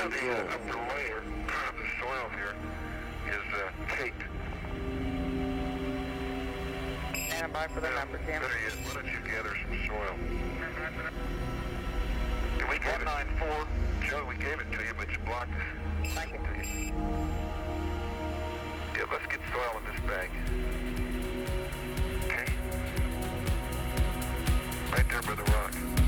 Yeah, the uh, upper layer of the soil here is uh, caked. Stand by for the number, Tim. Better yet, why don't you gather some soil? We get 194? Joe, we gave it to you, but you blocked it. Thank you. Yeah, let's get soil in this bag. Okay? Right there by the rock.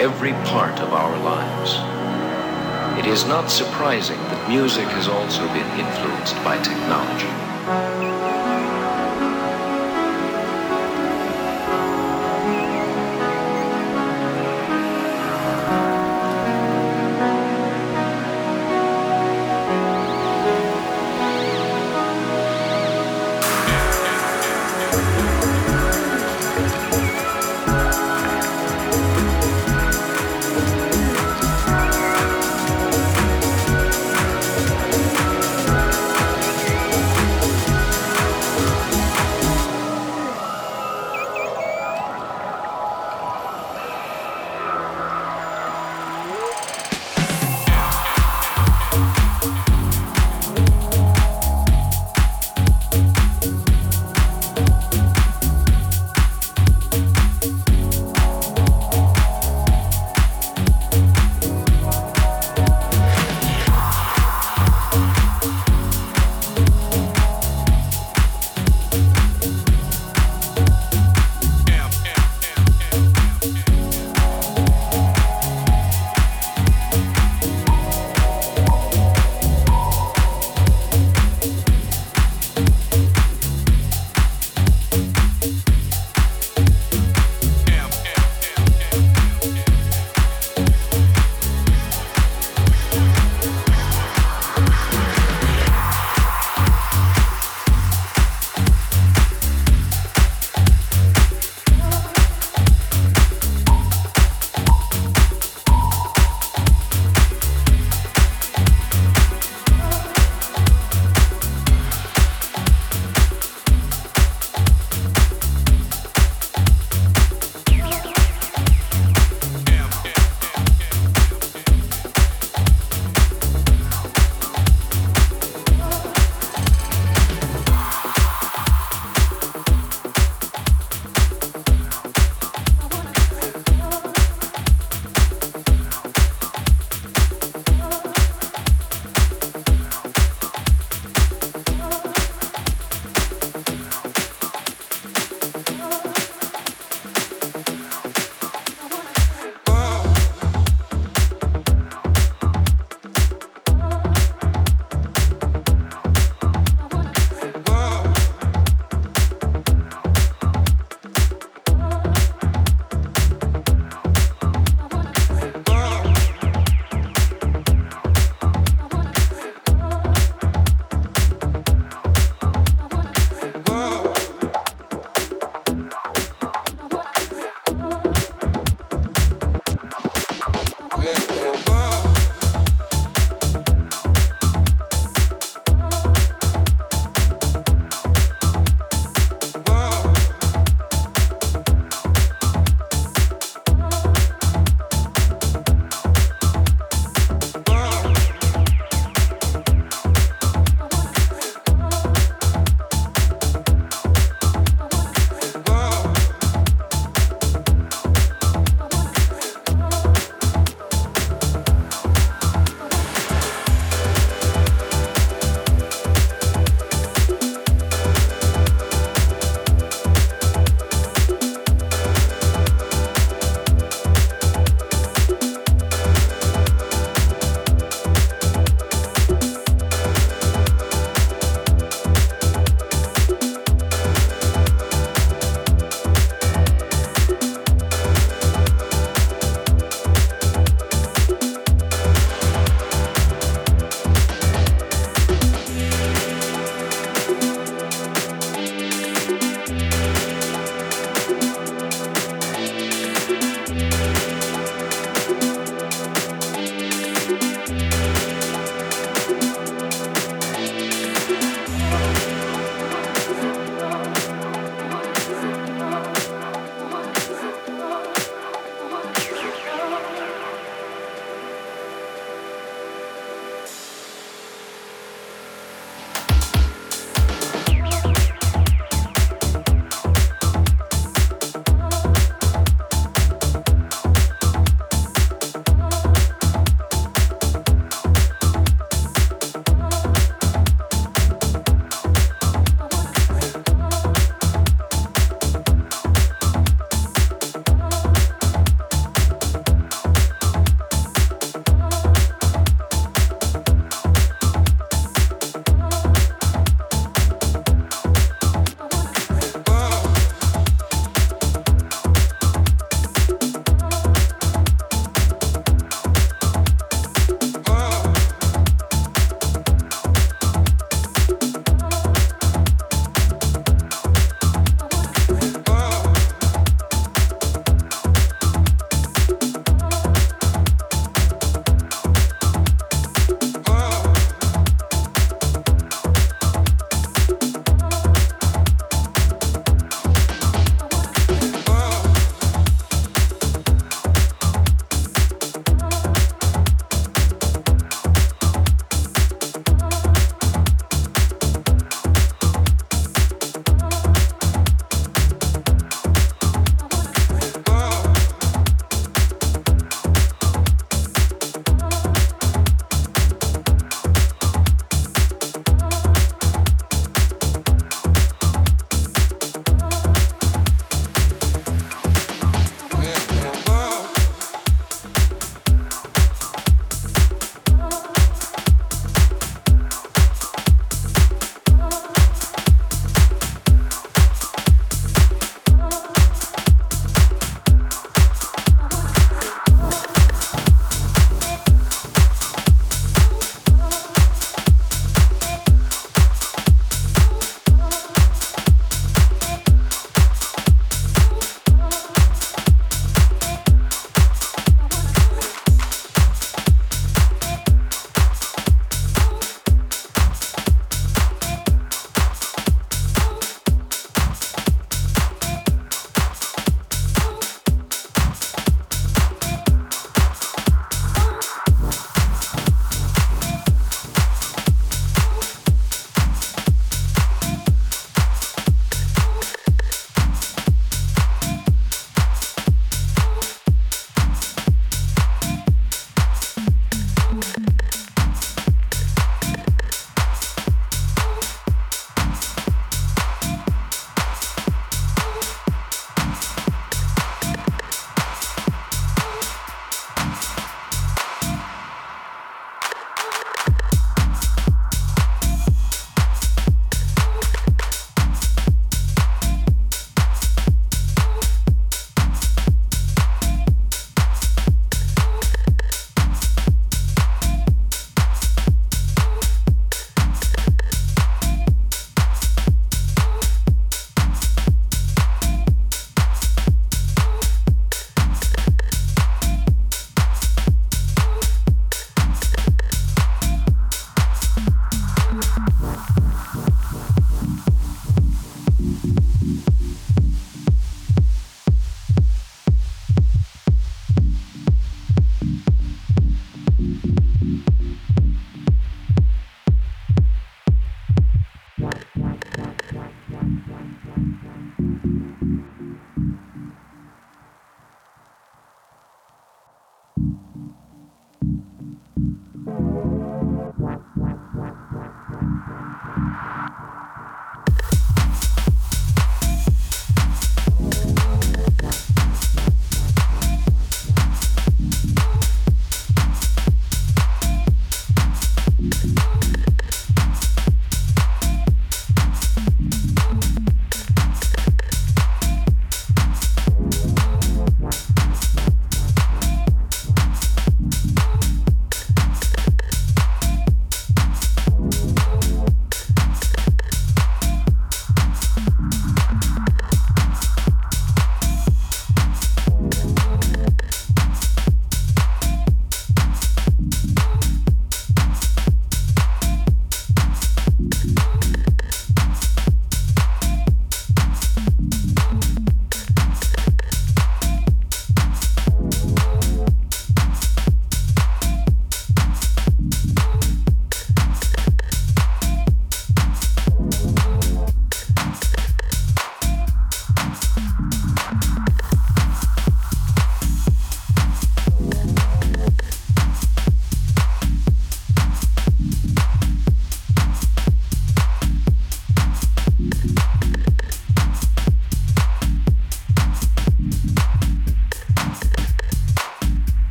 Every